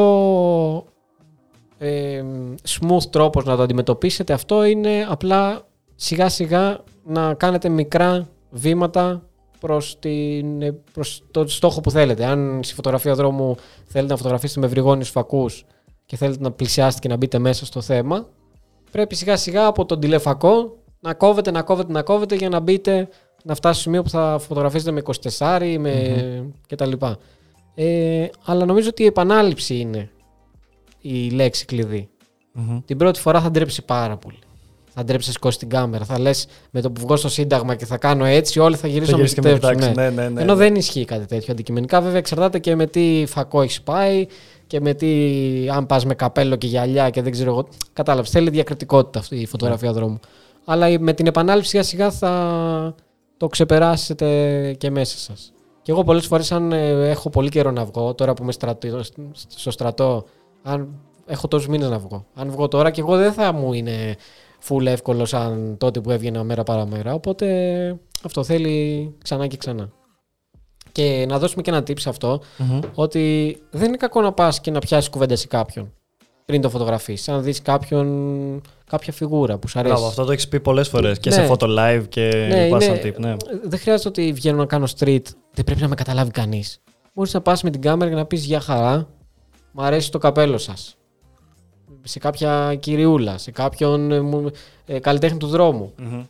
ε, smooth τρόπος να το αντιμετωπίσετε αυτό είναι απλά σιγά σιγά να κάνετε μικρά βήματα προς, την, προς το στόχο που θέλετε. Αν στη φωτογραφία δρόμου θέλετε να φωτογραφίσετε με βρυγόνιους φακούς και θέλετε να πλησιάσετε και να μπείτε μέσα στο θέμα, πρέπει σιγά σιγά από τον τηλεφακό να κόβετε, να κόβετε, να κόβετε για να μπείτε, να φτάσετε στο σημείο που θα φωτογραφίσετε με 24 με κτλ. Ε, αλλά νομίζω ότι η επανάληψη είναι η λέξη Την πρώτη φορά θα ντρέψει πάρα πολύ. θα ντρέψεις να σηκώσεις την κάμερα. Θα λες με το που βγω στο Σύνταγμα και θα κάνω έτσι, όλοι θα γυρίσουν Θα να με γυρίσεις και με κοιτάξουν. κοιτάξει. Ναι. Ναι, ναι, ναι. Ενώ δεν ισχύει κάτι τέτοιο αντικειμενικά. Βέβαια, εξαρτάται και με τι φακό έχεις πάει και με τι. αν πας με καπέλο και γυαλιά και δεν ξέρω εγώ. Κατάλαβες. Θέλει διακριτικότητα αυτή η φωτογραφία Ναι. δρόμου. Αλλά με την επανάληψη σιγά σιγά θα το ξεπεράσετε και μέσα σας. Και εγώ πολλές φορές, αν ε, έχω πολύ καιρό να βγω, τώρα που είμαι στρατό, στο στρατό, αν έχω τόσους μήνες να βγω. Αν βγω τώρα και εγώ δεν θα μου είναι full εύκολο σαν τότε που έβγαινα μέρα παραμέρα. Οπότε αυτό θέλει ξανά και ξανά. Και να δώσουμε και ένα tip σε αυτό, Μμμ. ότι δεν είναι κακό να πας και να πιάσεις κουβέντα σε κάποιον πριν το φωτογραφίσει. Αν δεις κάποιον, κάποια φιγούρα που σου αρέσει. Μπράβο, αυτό το έχεις πει πολλές φορές και Ναι. σε photo live και Ναι, πας είναι- σαν tip. Ναι. Δεν χρειάζεται ότι βγαίνω να κάνω street, δεν πρέπει να με καταλάβει κανείς. Μπορείς να πας με την κάμερα και να πεις για χαρά, μου αρέσει το καπέλο σας. Σε κάποια κυριούλα, σε κάποιον ε, μου- ε, καλλιτέχνη του δρόμου. Μμμ.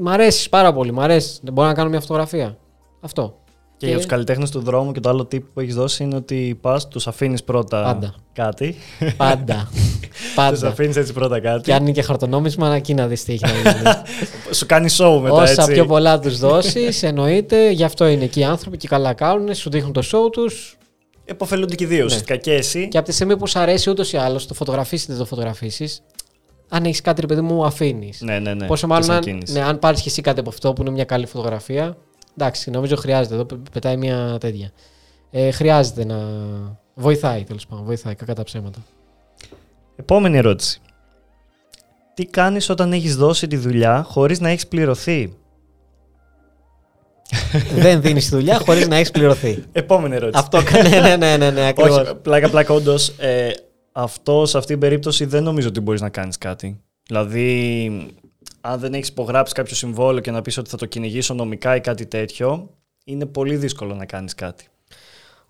Μ' αρέσεις πάρα πολύ, μ' αρέσεις. Δεν μπορώ να κάνω μια φωτογραφία. Αυτό. Και για τους καλλιτέχνες του δρόμου και το άλλο tip που έχεις δώσει είναι ότι πας, τους αφήνεις πρώτα Πάντα. κάτι. Πάντα. Τους Πάντα. αφήνεις έτσι πρώτα κάτι. Και αν είναι και χαρτονόμισμα, να εκεί να δεις τι έχει να γίνει. Σου κάνει show μετά Όσα έτσι. πιο πολλά τους δώσεις, εννοείται. Γι' αυτό είναι εκεί οι άνθρωποι και καλά κάνουν. Σου δείχνουν το show τους. Εποφελούνται και οι δύο ουσιαστικά και εσύ. Και από τη στιγμή που σου αρέσει ούτως ή άλλως το φωτογραφίσεις ή δεν το φωτογραφίσεις, αν έχεις κάτι, ρε παιδί μου, αφήνεις. Ναι, ναι, ναι. Πόσο Και μάλλον σαν αν, κίνηση. ναι, αν πάρεις και εσύ κάτι από αυτό που είναι μια καλή φωτογραφία. Εντάξει, νομίζω χρειάζεται. Εδώ πε- πετάει μια τέτοια. Ε, χρειάζεται να. Βοηθάει τέλος πάντων. Βοηθάει κακά τα ψέματα. Επόμενη ερώτηση. Τι κάνεις όταν έχεις δώσει τη δουλειά χωρίς να έχεις πληρωθεί; δεν δίνεις τη δουλειά χωρίς να έχεις πληρωθεί. Επόμενη ερώτηση. αυτό κάνει. Ναι, ναι, ναι, ναι, ναι ακριβώς. Όχι, πλάκα πλάκα όντως. Ε, αυτό σε αυτή την περίπτωση δεν νομίζω ότι μπορείς να κάνεις κάτι. Δηλαδή, αν δεν έχεις υπογράψει κάποιο συμβόλαιο και να πεις ότι θα το κυνηγήσω νομικά ή κάτι τέτοιο, είναι πολύ δύσκολο να κάνεις κάτι.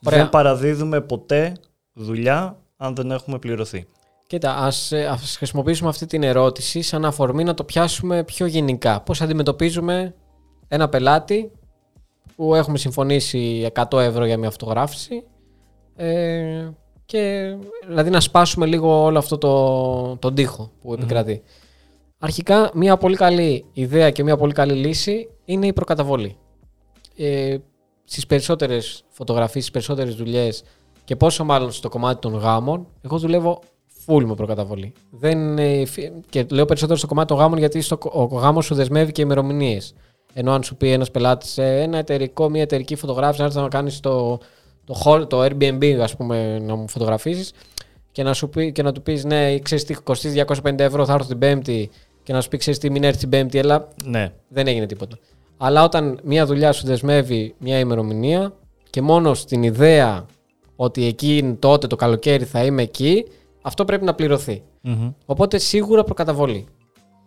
Ωραία. Δεν παραδίδουμε ποτέ δουλειά αν δεν έχουμε πληρωθεί. Κοίτα, ας, ε, ας χρησιμοποιήσουμε αυτή την ερώτηση σαν αφορμή να το πιάσουμε πιο γενικά. Πώς αντιμετωπίζουμε ένα πελάτη που έχουμε συμφωνήσει 100 ευρώ για μια φωτογράφηση ε, και δηλαδή να σπάσουμε λίγο όλο αυτό το, τον τοίχο που επικρατεί. Αρχικά, μια πολύ καλή ιδέα και μια πολύ καλή λύση είναι η προκαταβολή. Ε, στις περισσότερες φωτογραφίες, στις περισσότερες δουλειές και πόσο μάλλον στο κομμάτι των γάμων, εγώ δουλεύω full με προκαταβολή. Δεν, ε, φι- και λέω περισσότερο στο κομμάτι των γάμων γιατί στο, ο γάμος σου δεσμεύει και ημερομηνίες. Ενώ αν σου πει ένας πελάτης ένα εταιρικό, μια εταιρική φωτογράφηση, να έρθεις να κάνεις το, το, hall, το Airbnb, ας πούμε, να μου φωτογραφίσει και να, σου πει, και να του πεις ναι, ξέρεις τι κοστίζει 250 ευρώ, θα έρθω την Πέμπτη και να σου πει ξέρεις τι, μην έρθει την Πέμπτη, αλλά Ναι. δεν έγινε τίποτα. Αλλά όταν μια δουλειά σου δεσμεύει μια ημερομηνία και μόνο στην ιδέα ότι εκεί τότε το καλοκαίρι θα είμαι εκεί, αυτό πρέπει να πληρωθεί. Μμμ. Οπότε σίγουρα προκαταβολή.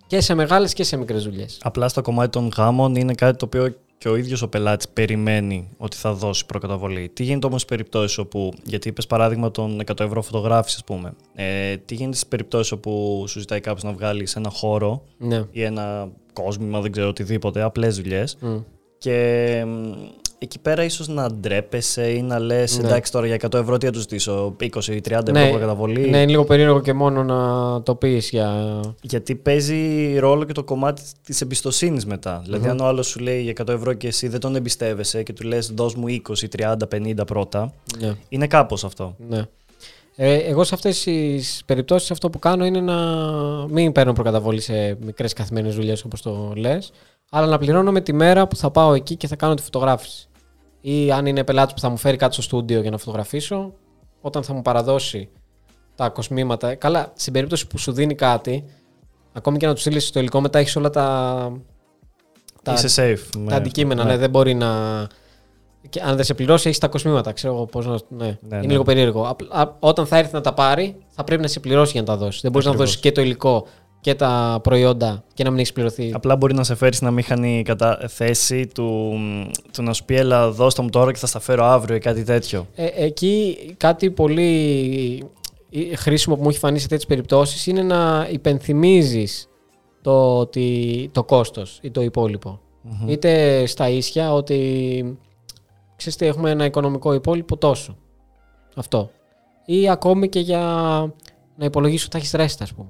Και σε μεγάλες και σε μικρές δουλειές. Απλά στο κομμάτι των γάμων είναι κάτι το οποίο και ο ίδιος ο πελάτης περιμένει ότι θα δώσει προκαταβολή. Τι γίνεται όμως στις περιπτώσεις όπου, γιατί είπες παράδειγμα των 100 ευρώ φωτογράφηση ας πούμε, ε, τι γίνεται στις περιπτώσεις όπου σου ζητάει κάποιος να βγάλεις ένα χώρο Ναι. ή ένα κόσμημα, δεν ξέρω οτιδήποτε, απλές δουλειές Μμ. και μ, εκεί πέρα ίσως να ντρέπεσαι ή να λες Ναι. εντάξει τώρα για 100 ευρώ τι θα τους ζητήσω, 20-30 Ναι, ευρώ προκαταβολή. Ναι, είναι λίγο περίεργο και μόνο να το πεις για... Γιατί παίζει ρόλο και το κομμάτι της εμπιστοσύνης μετά. Δηλαδή, αν ο άλλος σου λέει για 100 ευρώ και εσύ δεν τον εμπιστεύεσαι και του λες δώσ' μου 20, 30, 50 πρώτα, Ναι. είναι κάπως αυτό. Ναι. Ε, εγώ σε αυτές τις περιπτώσεις αυτό που κάνω είναι να μην παίρνω προκαταβολή σε μικρές καθημερινές δουλειές όπως το λες, αλλά να πληρώνω με τη μέρα που θα πάω εκεί και θα κάνω τη φωτογράφηση. Ή αν είναι πελάτης που θα μου φέρει κάτι στο στούντιο για να φωτογραφίσω, όταν θα μου παραδώσει τα κοσμήματα. Καλά, στην περίπτωση που σου δίνει κάτι, ακόμη και να τους στείλεις το υλικό, μετά έχεις όλα τα. τα Είσαι safe. με τα αντικείμενα, αυτό. ναι, δεν μπορεί να. Και αν δεν σε πληρώσει, έχεις τα κοσμήματα. Ξέρω εγώ πώς να. Ναι. Ναι, είναι ναι. λίγο περίεργο. Απλά, όταν θα έρθει να τα πάρει, θα πρέπει να σε πληρώσει για να τα δώσεις. Δεν μπορείς να Ακριβώς. δώσεις και το υλικό και τα προϊόντα και να μην έχεις πληρωθεί. Απλά μπορεί να σε φέρεις στην αμήχανη κατά θέση του, του να σου πει έλα δώσ' τα μου τώρα και θα στα φέρω αύριο ή κάτι τέτοιο. Ε, εκεί κάτι πολύ ε, χρήσιμο που μου έχει φανεί σε τέτοιες περιπτώσεις είναι να υπενθυμίζεις το, ότι, το κόστος ή το υπόλοιπο. Μμμ. Είτε στα ίσια ότι ξέρεις τι, έχουμε ένα οικονομικό υπόλοιπο τόσο. Αυτό. Ή ακόμη και για να υπολογίσω ότι θα έχεις ρέστα, ας πούμε.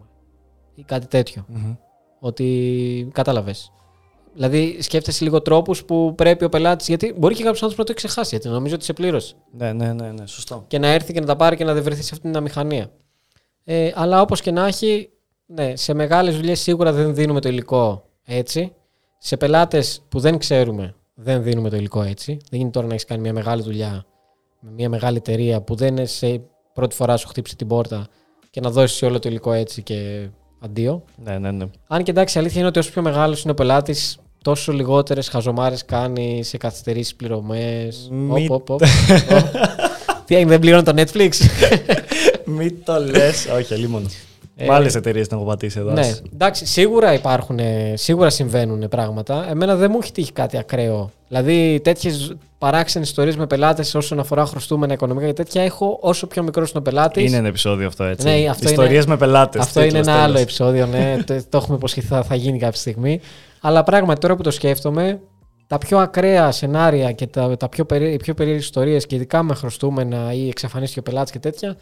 Ή κάτι τέτοιο. Μμμ. Ότι κατάλαβες. Δηλαδή, σκέφτεσαι λίγο τρόπους που πρέπει ο πελάτης. Γιατί μπορεί και κάποιος άνθρωπος να το έχει ξεχάσει. Γιατί νομίζω ότι σε πλήρωσε. Ναι, ναι, ναι, ναι, σωστό. Και να έρθει και να τα πάρει και να δεν βρεθεί σε αυτήν την αμηχανία. Ε, αλλά όπως και να έχει, ναι, σε μεγάλες δουλειές σίγουρα δεν δίνουμε το υλικό έτσι. Σε πελάτες που δεν ξέρουμε, δεν δίνουμε το υλικό έτσι. Δεν γίνεται τώρα να έχεις κάνει μια μεγάλη δουλειά με μια μεγάλη εταιρεία που δεν είναι σε πρώτη φορά σου χτύψει την πόρτα και να δώσεις όλο το υλικό έτσι και αντίο. Ναι, ναι, ναι. Αν και εντάξει, η αλήθεια είναι ότι όσο πιο μεγάλος είναι ο πελάτης, τόσο λιγότερες χαζομάρες κάνει σε καθυστερήσεις πληρωμές. Μη- Τι έγινε, δεν πληρώνω το Netflix; Μην το λες. Όχι, αλίμονο. Ε, Με άλλες εταιρείες την έχω πατήσει εδώ. ναι, εντάξει, σίγουρα υπάρχουν, σίγουρα συμβαίνουν πράγματα. Εμένα δεν μου έχει τύχει κάτι ακραίο. Δηλαδή, τέτοιες παράξενες ιστορίες με πελάτες όσον αφορά χρωστούμενα οικονομικά και τέτοια έχω όσο πιο μικρός είναι ο πελάτης. Είναι ένα επεισόδιο αυτό έτσι. Ναι, αυτό Ιστορίες είναι- με πελάτες. Αυτό είναι ένα άλλο επεισόδιο, ναι. το, το έχουμε υποσχεθεί, θα, θα γίνει κάποια στιγμή. Αλλά πράγματι, τώρα που το σκέφτομαι, τα πιο ακραία σενάρια και τα, τα πιο, περί, οι πιο περίεργες ιστορίες και ειδικά με χρωστούμενα ή εξαφανίστηκε ο πελάτης και τέτοια,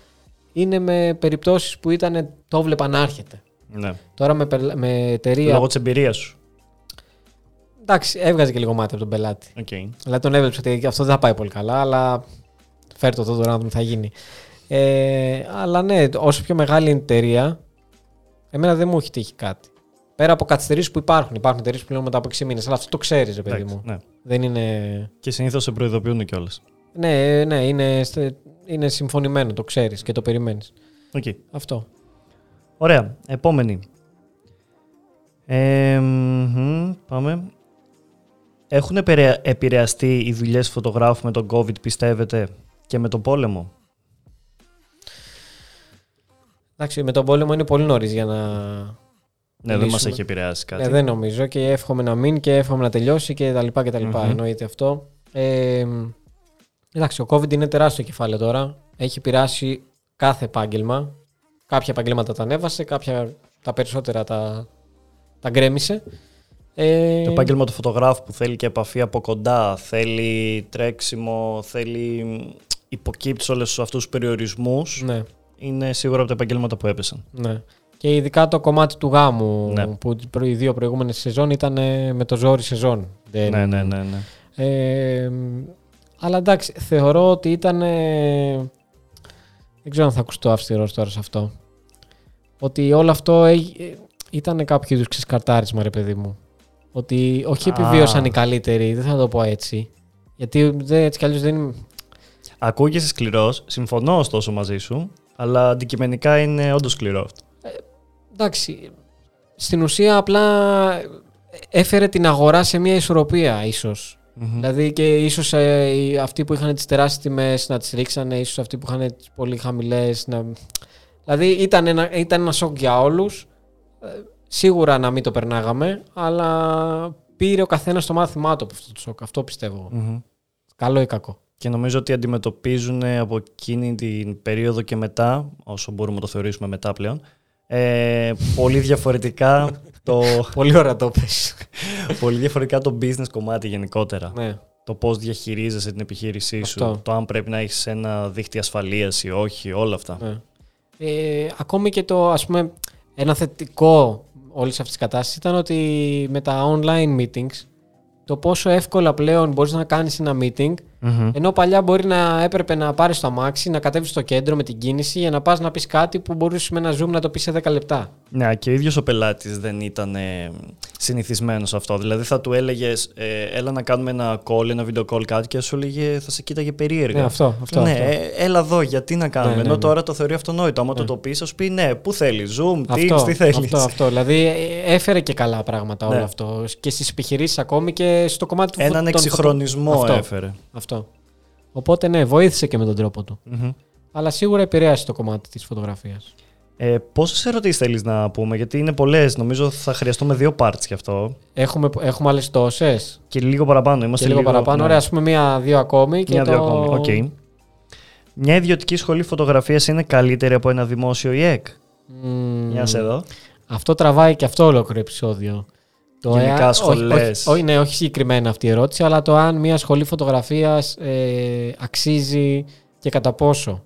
είναι με περιπτώσεις που ήταν το βλέπα να έρχεται. Ναι. Τώρα με, πελα- με εταιρεία. Λόγω της εμπειρίας σου. Εντάξει, έβγαζε και λίγο μάτι από τον πελάτη. Okay. Δηλαδή τον έβλεψε ότι αυτό δεν θα πάει πολύ καλά, αλλά φέρ το εδώ τώρα να δούμε τι θα γίνει. Ε, αλλά ναι, όσο πιο μεγάλη είναι η εταιρεία, εμένα δεν μου έχει τύχει κάτι. Πέρα από καθυστερήσεις που υπάρχουν. Υπάρχουν εταιρείες που πλέον μετά από 6 μήνες, αλλά αυτό το ξέρεις, ρε παιδί μου. Ναι. Δεν είναι. Και συνήθως σε προειδοποιούν κιόλας. Ναι, ναι, είναι, στε- είναι συμφωνημένο, το ξέρεις και το περιμένεις. Okay. Αυτό. Ωραία. Επόμενη. Ε, μμμ, πάμε. Έχουν επηρεα- επηρεαστεί οι δουλειές φωτογράφου με τον COVID, πιστεύετε, και με τον πόλεμο; Εντάξει, με τον πόλεμο είναι πολύ νωρίς για να. Ναι, δεν μας Λύσουμε. έχει επηρεάσει κάτι. Ναι, δεν νομίζω και εύχομαι να μείνει και εύχομαι να τελειώσει και τα λοιπά και τα λοιπά. Μμμ. Εννοείται αυτό. Ε, εντάξει, ο COVID είναι τεράστιο κεφάλαιο τώρα. Έχει πειράσει κάθε επάγγελμα. Κάποια επαγγέλματα τα ανέβασε, κάποια τα περισσότερα τα, τα γκρέμισε. Ε, Το επάγγελμα του φωτογράφου που θέλει και επαφή από κοντά, θέλει τρέξιμο, θέλει υποκύπτει όλους αυτούς τους περιορισμούς, ναι, είναι σίγουρα από τα επαγγέλματα που έπεσαν. ναι. Και ειδικά το κομμάτι του γάμου Ναι. που οι δύο προηγούμενες σεζόν ήταν ε, με το ζόρι σεζόν. Δεν- Ναι, ναι, ναι. ναι. Ε, αλλά εντάξει, θεωρώ ότι ήταν. ε, δεν ξέρω αν θα ακουστώ αυστηρό τώρα σε αυτό. Ότι όλο αυτό ε, ήταν κάποιο είδους ξεσκαρτάρισμα, ρε παιδί μου. Ότι όχι Α. επιβίωσαν οι καλύτεροι, δεν θα το πω έτσι. Γιατί δεν, έτσι κι αλλιώς δεν είναι. Ακούγεσαι σκληρός, συμφωνώ ωστόσο μαζί σου, αλλά αντικειμενικά είναι όντως σκληρό αυτό. Εντάξει. Στην ουσία απλά έφερε την αγορά σε μια ισορροπία, ίσως. Μμμ. Δηλαδή και ίσως αυτοί που είχαν τις τεράστιες τιμές να τις ρίξανε, ίσως αυτοί που είχαν τι πολύ χαμηλές. Να... Δηλαδή ήταν ένα, ήταν ένα σοκ για όλους. Σίγουρα να μην το περνάγαμε, αλλά πήρε ο καθένας το μάθημά του από αυτό το σοκ. Αυτό πιστεύω. Μμμ. Καλό ή κακό. Και νομίζω ότι αντιμετωπίζουν από εκείνη την περίοδο και μετά, όσο μπορούμε να το θεωρήσουμε μετά πλέον, ε, πολύ διαφορετικά το, Πολύ ωραία το πες. πολύ διαφορετικά το business κομμάτι γενικότερα. ναι. Το πώς διαχειρίζεσαι την επιχείρησή σου, Αυτό. το αν πρέπει να έχεις ένα δίχτυ ασφαλείας ή όχι, όλα αυτά. ναι. Ε, ακόμη και το, ας πούμε, ένα θετικό όλης αυτής της κατάστασης ήταν ότι με τα online meetings το πόσο εύκολα πλέον μπορείς να κάνεις ένα meeting Μμμ. Ενώ παλιά μπορεί να έπρεπε να πάρεις το αμάξι, να κατέβεις στο κέντρο με την κίνηση για να πας να πεις κάτι που μπορούσες με ένα zoom να το πεις σε 10 λεπτά. Ναι, και ο ίδιος ο πελάτης δεν ήταν ε, συνηθισμένος σε αυτό. Δηλαδή θα του έλεγες, ε, έλα να κάνουμε ένα call, ένα video call κάτι και σου έλεγε, θα σε κοίταγε περίεργα. Ναι, αυτό. αυτό, ναι, αυτό. ε, έλα εδώ, γιατί να κάνουμε; Ναι, ναι, Ενώ ναι. τώρα το θεωρεί αυτονόητο. Άμα το Ναι. το πεις, θα σου πει ναι, πού θέλεις, Zoom, Teams, αυτό, τι θέλεις; αυτό, αυτό. Δηλαδή ε, έφερε και καλά πράγματα όλο Ναι. αυτό. Και στις επιχειρήσεις ακόμη και στο κομμάτι του Έναν φω- των εξυγχρονισμό φωτο- αυτό, έφερε. Αυτό. Οπότε ναι, βοήθησε και με τον τρόπο του. Μμμ. Αλλά σίγουρα επηρέασε το κομμάτι της φωτογραφίας. Ε, Πόσες ερωτήσεις θέλεις να πούμε, Γιατί είναι πολλές. Νομίζω θα χρειαστούμε δύο parts γι' αυτό. Έχουμε, έχουμε άλλες τόσες. Και λίγο παραπάνω. Και Είμαστε λίγο, παραπάνω. ναι. Ωραία, ας πούμε μία-δύο ακόμη. Και Μια-δύο το... ακόμη. Οκ. Μια ιδιωτική σχολή φωτογραφίας είναι καλύτερη από ένα δημόσιο ΙΕΚ; Μμμ, Μια σε εδώ. Αυτό τραβάει και αυτό ολόκληρο επεισόδιο. Γενικά εάν- σχολές. Όχι, όχι, όχι, ναι, όχι συγκεκριμένα αυτή η ερώτηση, αλλά το αν μια σχολή φωτογραφίας ε, αξίζει και κατά πόσο.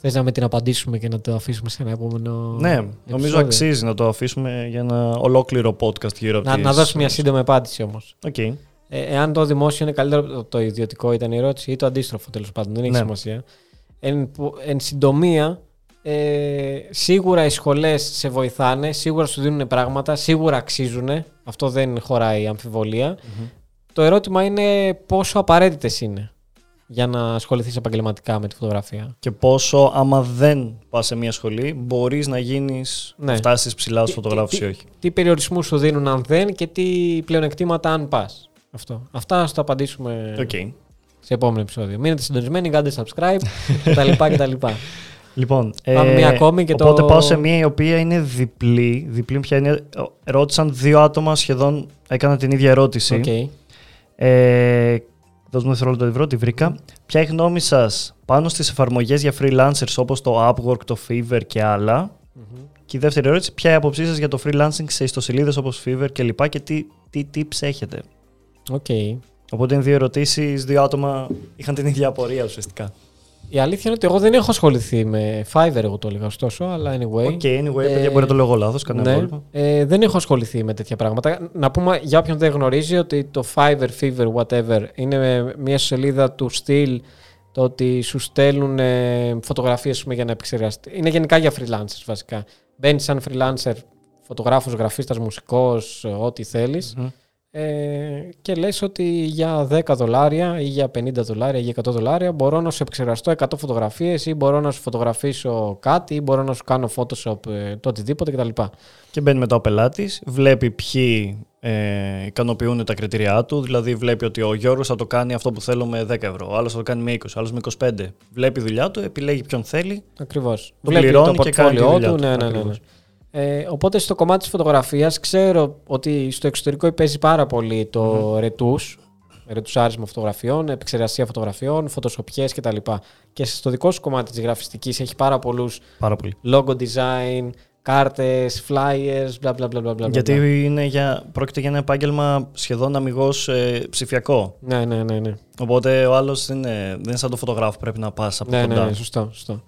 Θες να με την απαντήσουμε και να το αφήσουμε σε ένα επόμενο. Ναι, νομίζω επεισόδιο; αξίζει να το αφήσουμε για ένα ολόκληρο podcast γύρω από Να, τις- να δώσω μια σύντομη απάντηση όμως. Οκ. Ε, εάν το δημόσιο είναι καλύτερο από το, το ιδιωτικό, ήταν η ερώτηση, ή το αντίστροφο τέλος πάντων, δεν έχει Ναι. σημασία. Εν, που- εν συντομία, ε, σίγουρα οι σχολές σε βοηθάνε, σίγουρα σου δίνουν πράγματα, σίγουρα αξίζουν. Αυτό δεν χωράει αμφιβολία. Το ερώτημα είναι πόσο απαραίτητες είναι για να ασχοληθείς επαγγελματικά με τη φωτογραφία. Και πόσο, άμα δεν πας σε μια σχολή, μπορείς να γίνεις, Ναι. να φτάσεις ψηλά στου Τι- φωτογράφου τι- ή όχι. Τι περιορισμούς σου δίνουν αν δεν και τι πλεονεκτήματα αν πας. Αυτό. Αυτά θα το απαντήσουμε Οκ. σε επόμενο επεισόδιο. Μείνετε συντονισμένοι, κάντε subscribe κτλ. κτλ. Λοιπόν, Πάμε μία ακόμη και οπότε το- πάω σε μία η οποία είναι διπλή. Διπλή ποια είναι. Ρώτησαν δύο άτομα σχεδόν, έκαναν την ίδια ερώτηση. Οκ. Ε, δώσ' μου δευτερόλεπτο τη βρω, τη βρήκα. Ποια είναι η γνώμη σας πάνω στις εφαρμογές για freelancers όπως το Upwork, το Fiverr και άλλα; Και η δεύτερη ερώτηση, ποια είναι η άποψή σας για το freelancing σε ιστοσελίδες όπως Fiverr και λοιπά και τι, τι tips έχετε; Οκ. Οπότε είναι δύο ερωτήσεις, δύο άτομα είχαν την ίδια απορία ουσιαστικά. Η αλήθεια είναι ότι εγώ δεν έχω ασχοληθεί με Fiverr, εγώ το έλεγα ωστόσο, αλλά anyway. OK, anyway, Ε, παιδιά, μπορεί να το λέω εγώ λάθος, κανένα Ναι, πρόβλημα. ε, δεν έχω ασχοληθεί με τέτοια πράγματα. Να πούμε για όποιον δεν γνωρίζει ότι το Fiverr, Fiverr, whatever είναι μια σελίδα του στυλ το ότι σου στέλνουν ε, φωτογραφίες πούμε, για να επεξεργαστεί. Είναι γενικά για freelancers βασικά. Μπαίνεις σαν freelancer, φωτογράφος, γραφίστας, μουσικός, ε, ό,τι θέλεις Μμμ. Ε, και λες ότι για 10 δολάρια ή για 50 δολάρια ή για 100 δολάρια μπορώ να σου επεξεργαστώ 100 φωτογραφίες ή μπορώ να σου φωτογραφίσω κάτι ή μπορώ να σου κάνω Photoshop ε, το οτιδήποτε κτλ. Και μπαίνει μετά ο πελάτης, βλέπει ποιοι ε, ικανοποιούν τα κριτήριά του. Δηλαδή, βλέπει ότι ο Γιώργος θα το κάνει αυτό που θέλω με 10 ευρώ, ο άλλος θα το κάνει με 20, ο άλλος με 25. Βλέπει δουλειά του, επιλέγει ποιον θέλει. Ακριβώς. Του Βλέπει το πληρώνει και κάνει τη portfolio δουλειά του. του. Ναι, ναι, ναι, ναι. Ακριβώς. Ε, οπότε στο κομμάτι της φωτογραφίας ξέρω ότι στο εξωτερικό παίζει πάρα πολύ το ρετούς, ρετουσάρισμα φωτογραφιών, επεξεργασία φωτογραφιών, φωτοσοπιές κτλ. Και στο δικό σου κομμάτι της γραφιστικής έχει πάρα πολλούς Πάρα πολύ. logo design, κάρτες, flyers, μπλα μπλα μπλα μπλα μπλα. Γιατί είναι για, πρόκειται για ένα επάγγελμα σχεδόν αμυγός ε, ψηφιακό. Ναι, ναι, ναι, ναι. Οπότε ο άλλος δεν είναι, δεν είναι σαν το φωτογράφο, πρέπει να πας από ναι, ναι, κοντά. ναι, σωστό, σωστό.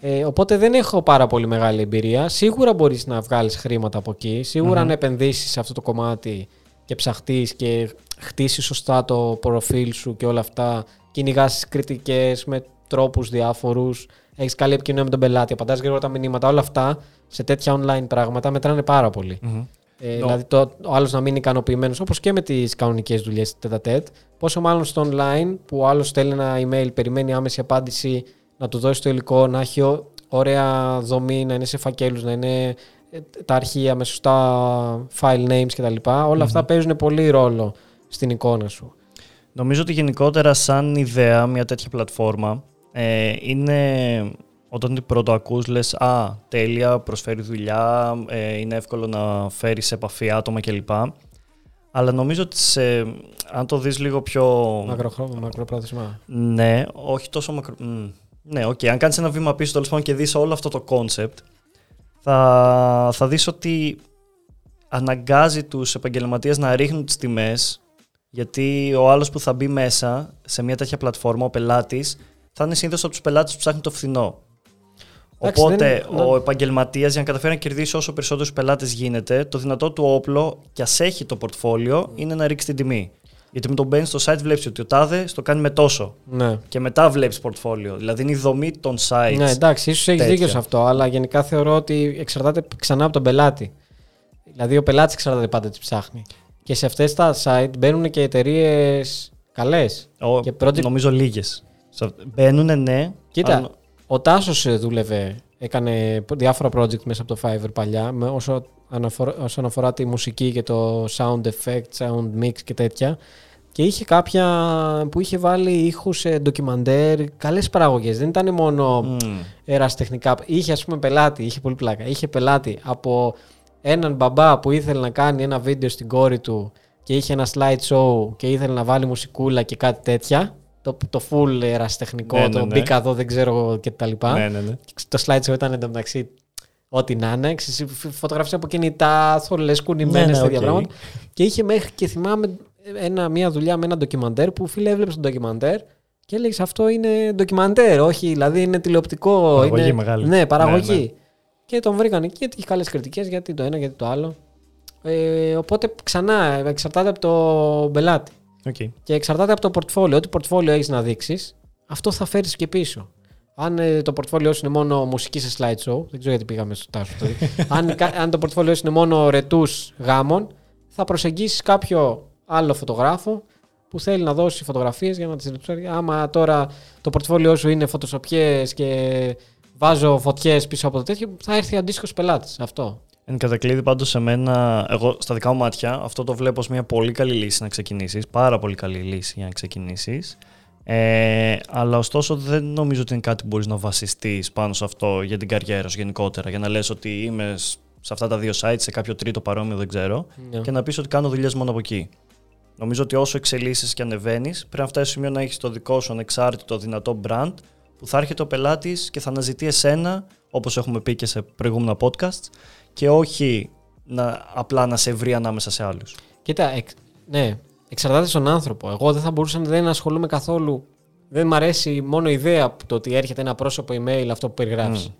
Ε, οπότε δεν έχω πάρα πολύ μεγάλη εμπειρία. Σίγουρα μπορείς να βγάλεις χρήματα από εκεί. Σίγουρα αν επενδύσεις σε αυτό το κομμάτι και ψαχτείς και χτίσεις σωστά το προφίλ σου και όλα αυτά, κυνηγάς τις κριτικές με τρόπους διάφορους, έχεις καλή επικοινωνία με τον πελάτη, απαντάς γρήγορα τα μηνύματα, όλα αυτά σε τέτοια online πράγματα μετράνε πάρα πολύ. Μμμ. Ε, Ναι. Δηλαδή το, ο άλλος να μην είναι ικανοποιημένος, όπως και με τις κανονικές δουλειές τέτα τέτ. Πόσο μάλλον στο online που ο άλλος στέλνει ένα email, περιμένει άμεση απάντηση, να του δώσει το υλικό, να έχει ω- ωραία δομή, να είναι σε φακέλους, να είναι ε, τα αρχεία με σωστά file names κτλ. Όλα αυτά παίζουν πολύ ρόλο στην εικόνα σου. Νομίζω ότι γενικότερα σαν ιδέα μια τέτοια πλατφόρμα ε, είναι όταν την πρώτο ακούς λες «Α, τέλεια, προσφέρει δουλειά, ε, είναι εύκολο να φέρεις σε επαφή άτομα κλπ». Αλλά νομίζω ότι σε, αν το δεις λίγο πιο... Μακροχρό- Μακροπρόθεσμα. Ναι, όχι τόσο μακρο... Μμ. Ναι, οκ. Αν κάνεις ένα βήμα πίσω τέλος πάντων και δεις όλο αυτό το concept, θα, θα δεις ότι αναγκάζει τους επαγγελματίες να ρίχνουν τις τιμές γιατί ο άλλος που θα μπει μέσα σε μια τέτοια πλατφόρμα, ο πελάτης, θα είναι συνήθως από τους πελάτες που ψάχνουν το φθηνό. Εντάξει, Οπότε δεν- ο επαγγελματίας για να καταφέρει να κερδίσει όσο περισσότερους πελάτες γίνεται, το δυνατό του όπλο, κι ας έχει το πορτφόλιο, είναι να ρίξει την τιμή. Γιατί με τον μπαίνει στο site βλέπεις ότι ο τάδε στο κάνει με τόσο. Ναι. Και μετά βλέπεις portfolio. Δηλαδή είναι η δομή των sites. Ναι, εντάξει, ίσως έχεις τέτοια. δίκιο σε αυτό, αλλά γενικά θεωρώ ότι εξαρτάται ξανά από τον πελάτη. Δηλαδή, ο πελάτης εξαρτάται πάντα τι ψάχνει. Και σε αυτές τα site μπαίνουν και εταιρείες καλές. Ο- και project- Νομίζω λίγες. Μπαίνουν, ναι. Κοίτα, αλλά- ο Τάσος δούλευε, έκανε διάφορα project μέσα από το Fiverr παλιά, με όσο αναφορά, όσον αφορά τη μουσική και το sound effect, sound mix και τέτοια. Και είχε κάποια που είχε βάλει ήχους σε ντοκιμαντέρ, καλές παραγωγές. Δεν ήταν μόνο Μμ. ερασιτεχνικά. Είχε ας πούμε πελάτη, είχε πολύ πλάκα. Είχε πελάτη από έναν μπαμπά που ήθελε να κάνει ένα βίντεο στην κόρη του και είχε ένα slideshow και ήθελε να βάλει μουσικούλα και κάτι τέτοια. Το, το full ερασιτεχνικό, Ναι, ναι, το ναι. μπήκα εδώ, δεν ξέρω και τα λοιπά. Ναι, ναι, ναι. Το slideshow ήταν εντωμεταξύ ό,τι να είναι. Φωτογράφησε από κινητά, θολές, κουνημένες, Ναι, ναι, τέτοια οκ. πράγματα. Και είχε μέχρι και θυμάμαι ένα, μια δουλειά με ένα ντοκιμαντέρ που φίλε έβλεπες το ντοκιμαντέρ Και έλεγες αυτό είναι ντοκιμαντέρ, όχι, δηλαδή είναι τηλεοπτικό. Παραγωγή είναι... μεγάλη. Ναι, παραγωγή. Ναι, ναι. Και τον βρήκαν εκεί γιατί είχε καλές κριτικές, γιατί το ένα, γιατί το άλλο. Ε, οπότε ξανά εξαρτάται από το πελάτη. Οκ. Και εξαρτάται από το πορτφόλιο. Ό,τι πορτφόλιο έχεις να δείξεις, αυτό θα φέρεις και πίσω. Αν ε, το πορτφόλιό σου είναι μόνο μουσική σε slideshow, δεν ξέρω γιατί πήγαμε στο τάσο τώρα. αν, κα- αν το πορτφόλιό σου είναι μόνο ρετούς γάμων, θα προσεγγίσεις κάποιο άλλο φωτογράφο που θέλει να δώσει φωτογραφίες για να τις ρετουσάρει. Άμα τώρα το πορτφόλιό σου είναι φωτοσοπιές και βάζω φωτιές πίσω από το τέτοιο, θα έρθει αντίστοιχος πελάτης. Αυτό. Εν κατακλείδη πάντως σε μένα, εγώ στα δικά μου μάτια, αυτό το βλέπω ως μια πολύ καλή λύση να ξεκινήσεις, πάρα πολύ καλή λύση για να ξεκινήσεις. Ε, αλλά ωστόσο δεν νομίζω ότι είναι κάτι που μπορείς να βασιστείς πάνω σε αυτό για την καριέρα σου γενικότερα, για να λες ότι είμαι σ- σε αυτά τα δύο sites, σε κάποιο τρίτο παρόμοιο δεν ξέρω, Ναι. και να πεις ότι κάνω δουλειές μόνο από εκεί. Νομίζω ότι όσο εξελίσσεις και ανεβαίνεις, πρέπει να φτάσεις στο σημείο να έχεις το δικό σου ανεξάρτητο δυνατό brand, που θα έρχεται ο πελάτης και θα αναζητεί εσένα, όπως έχουμε πει και σε προηγούμενα podcasts, και όχι να, απλά να σε βρει ανάμεσα σε άλλους. Κοίτα, εξ, ναι, εξαρτάται στον άνθρωπο. Εγώ δεν θα μπορούσα να δεν ασχολούμαι καθόλου. Δεν μ' αρέσει μόνο η ιδέα από το ότι έρχεται ένα πρόσωπο email αυτό που περιγράφεις.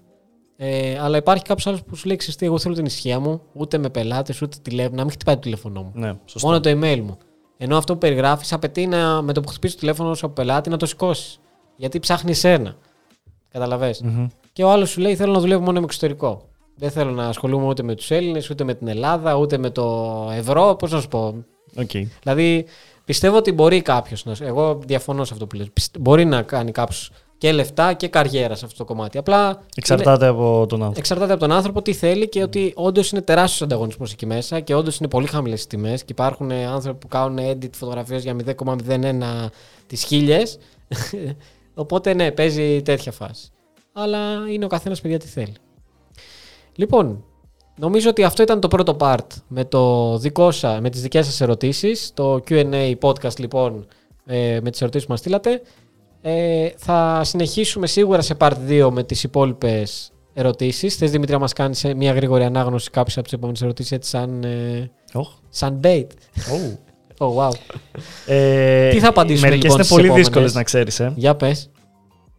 Ε, αλλά υπάρχει κάποιος άλλος που σου λέει: Ξέρεις τι, εγώ θέλω την ισχύα μου, ούτε με πελάτες, ούτε τηλέφωνο, να μην χτυπάει το τηλέφωνό μου. Ναι, σωστό. Μόνο το email μου. Ενώ αυτό που περιγράφεις απαιτεί να, με το που χτυπήσεις το τηλέφωνο σου από πελάτη να το σηκώσεις. Γιατί ψάχνει εσένα. Καταλαβες. Μμμ. Και ο άλλος σου λέει: Θέλω να δουλεύω μόνο με εξωτερικό. Δεν θέλω να ασχολούμαι ούτε με τους Έλληνες, ούτε με την Ελλάδα, ούτε με το ευρώ. Πώς να σου πω. Οκ. Δηλαδή, πιστεύω ότι μπορεί κάποιος να. Εγώ διαφωνώ σε αυτό που λες. Πιστε- Μπορεί να κάνει κάποιος και λεφτά και καριέρα σε αυτό το κομμάτι. Απλά. είναι- Εξαρτάται από τον άνθρωπο. Εξαρτάται από τον άνθρωπο τι θέλει και ότι όντως είναι τεράστιος ανταγωνισμός εκεί μέσα και όντως είναι πολύ χαμηλές τιμές. Και υπάρχουν ε, άνθρωποι που κάνουν edit φωτογραφίες για 0,01 τις χίλιες. Οπότε ναι, παίζει τέτοια φάση. Αλλά είναι ο καθένας παιδιά τι θέλει. Λοιπόν, νομίζω ότι αυτό ήταν το πρώτο part με, το δικό σα, με τις δικές σας ερωτήσεις. Το Q&A podcast λοιπόν ε, με τις ερωτήσεις που μας στείλατε. Ε, θα συνεχίσουμε σίγουρα σε part 2 με τις υπόλοιπες ερωτήσεις. Θες Δημήτρη να μας κάνεις ε, μια γρήγορη ανάγνωση κάποιες από τις επόμενες ερωτήσεις έτσι σαν, ε, Οχ. σαν bait. Ω. Oh, wow. Ε, Τι θα απαντήσουμε, Μερικές λοιπόν, είναι στις πολύ επόμενες; δύσκολες να ξέρεις. Ε. Για πες.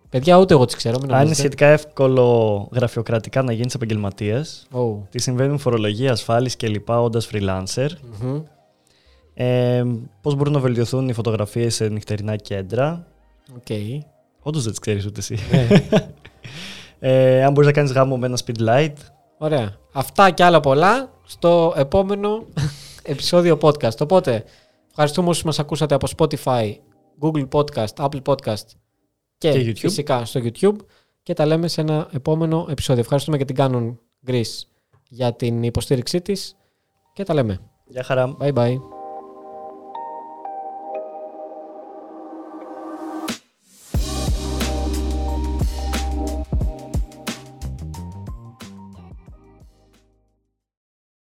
Παιδιά ούτε εγώ τις ξέρω. Μην Αν είναι νομίζετε. σχετικά εύκολο γραφειοκρατικά να γίνεις επαγγελματίας, Oh. τι συμβαίνει με φορολογία, ασφάλιση κλπ. όντας freelancer, Μμμ. ε, πώς μπορούν να βελτιωθούν οι φωτογραφίες σε νυχτερινά κέντρα. Οκ. Όντως δεν τι ξέρεις ούτε εσύ. Ναι. ε, αν μπορείς να κάνεις γάμο με ένα speedlight. Ωραία. Αυτά και άλλα πολλά στο επόμενο επεισόδιο podcast. Οπότε, ευχαριστούμε όσους μας ακούσατε από Spotify, Google Podcast, Apple Podcast και, Και YouTube. φυσικά στο YouTube και τα λέμε σε ένα επόμενο επεισόδιο. Ευχαριστούμε και την Canon Greece για την υποστήριξή της και τα λέμε. Γεια χαρά. Bye bye.